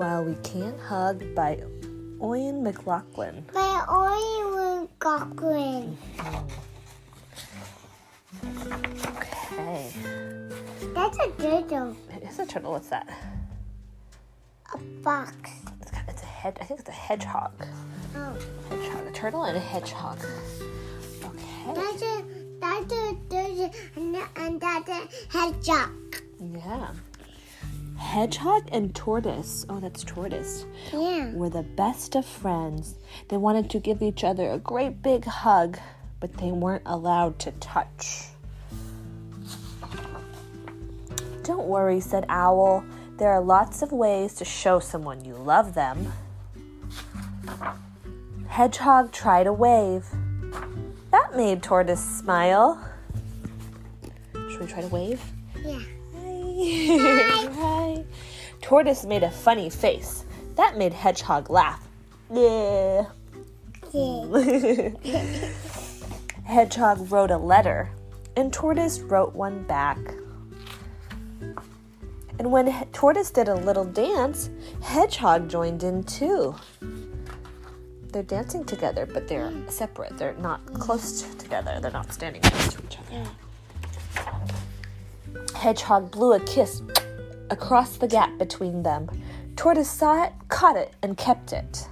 While We Can't Hug by Eoin McLaughlin. By Owen Cochran. Okay. That's a turtle. It is a turtle. What's that? A fox. It's, got, it's a head. I think it's a hedgehog. Oh. Hedgehog. A turtle and a hedgehog. Okay. That's a that's a turtle and, and that's a hedgehog. Yeah. Hedgehog and tortoise. Oh, that's tortoise. Yeah. Were the best of friends. They wanted to give each other a great big hug, but they weren't allowed to touch. Don't worry, said Owl. There are lots of ways to show someone you love them. Hedgehog tried a wave. That made Tortoise smile. Should we try to wave? Yeah. Hi. Hi. Tortoise made a funny face. That made Hedgehog laugh. Yeah. Hedgehog wrote a letter, and Tortoise wrote one back. And when He- Tortoise did a little dance, Hedgehog joined in too. They're dancing together, but they're separate. They're not close to- together. They're not standing close to each other. Hedgehog blew a kiss across the gap between them. Tortoise saw it, caught it, and kept it.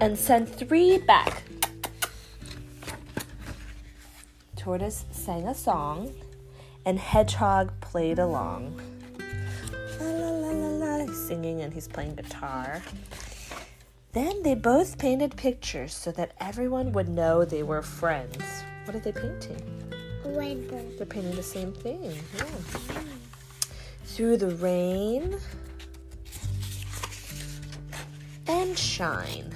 And sent three back. Tortoise sang a song, and Hedgehog played along. La la la la la, singing and he's playing guitar. Then they both painted pictures so that everyone would know they were friends. What are they painting? Winter. They're painting the same thing. Yeah. Through the rain and shine.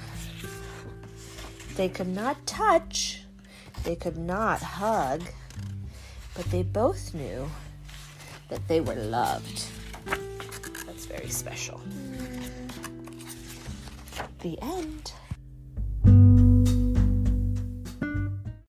They could not touch, they could not hug, but they both knew that they were loved. That's very special. Mm. The end.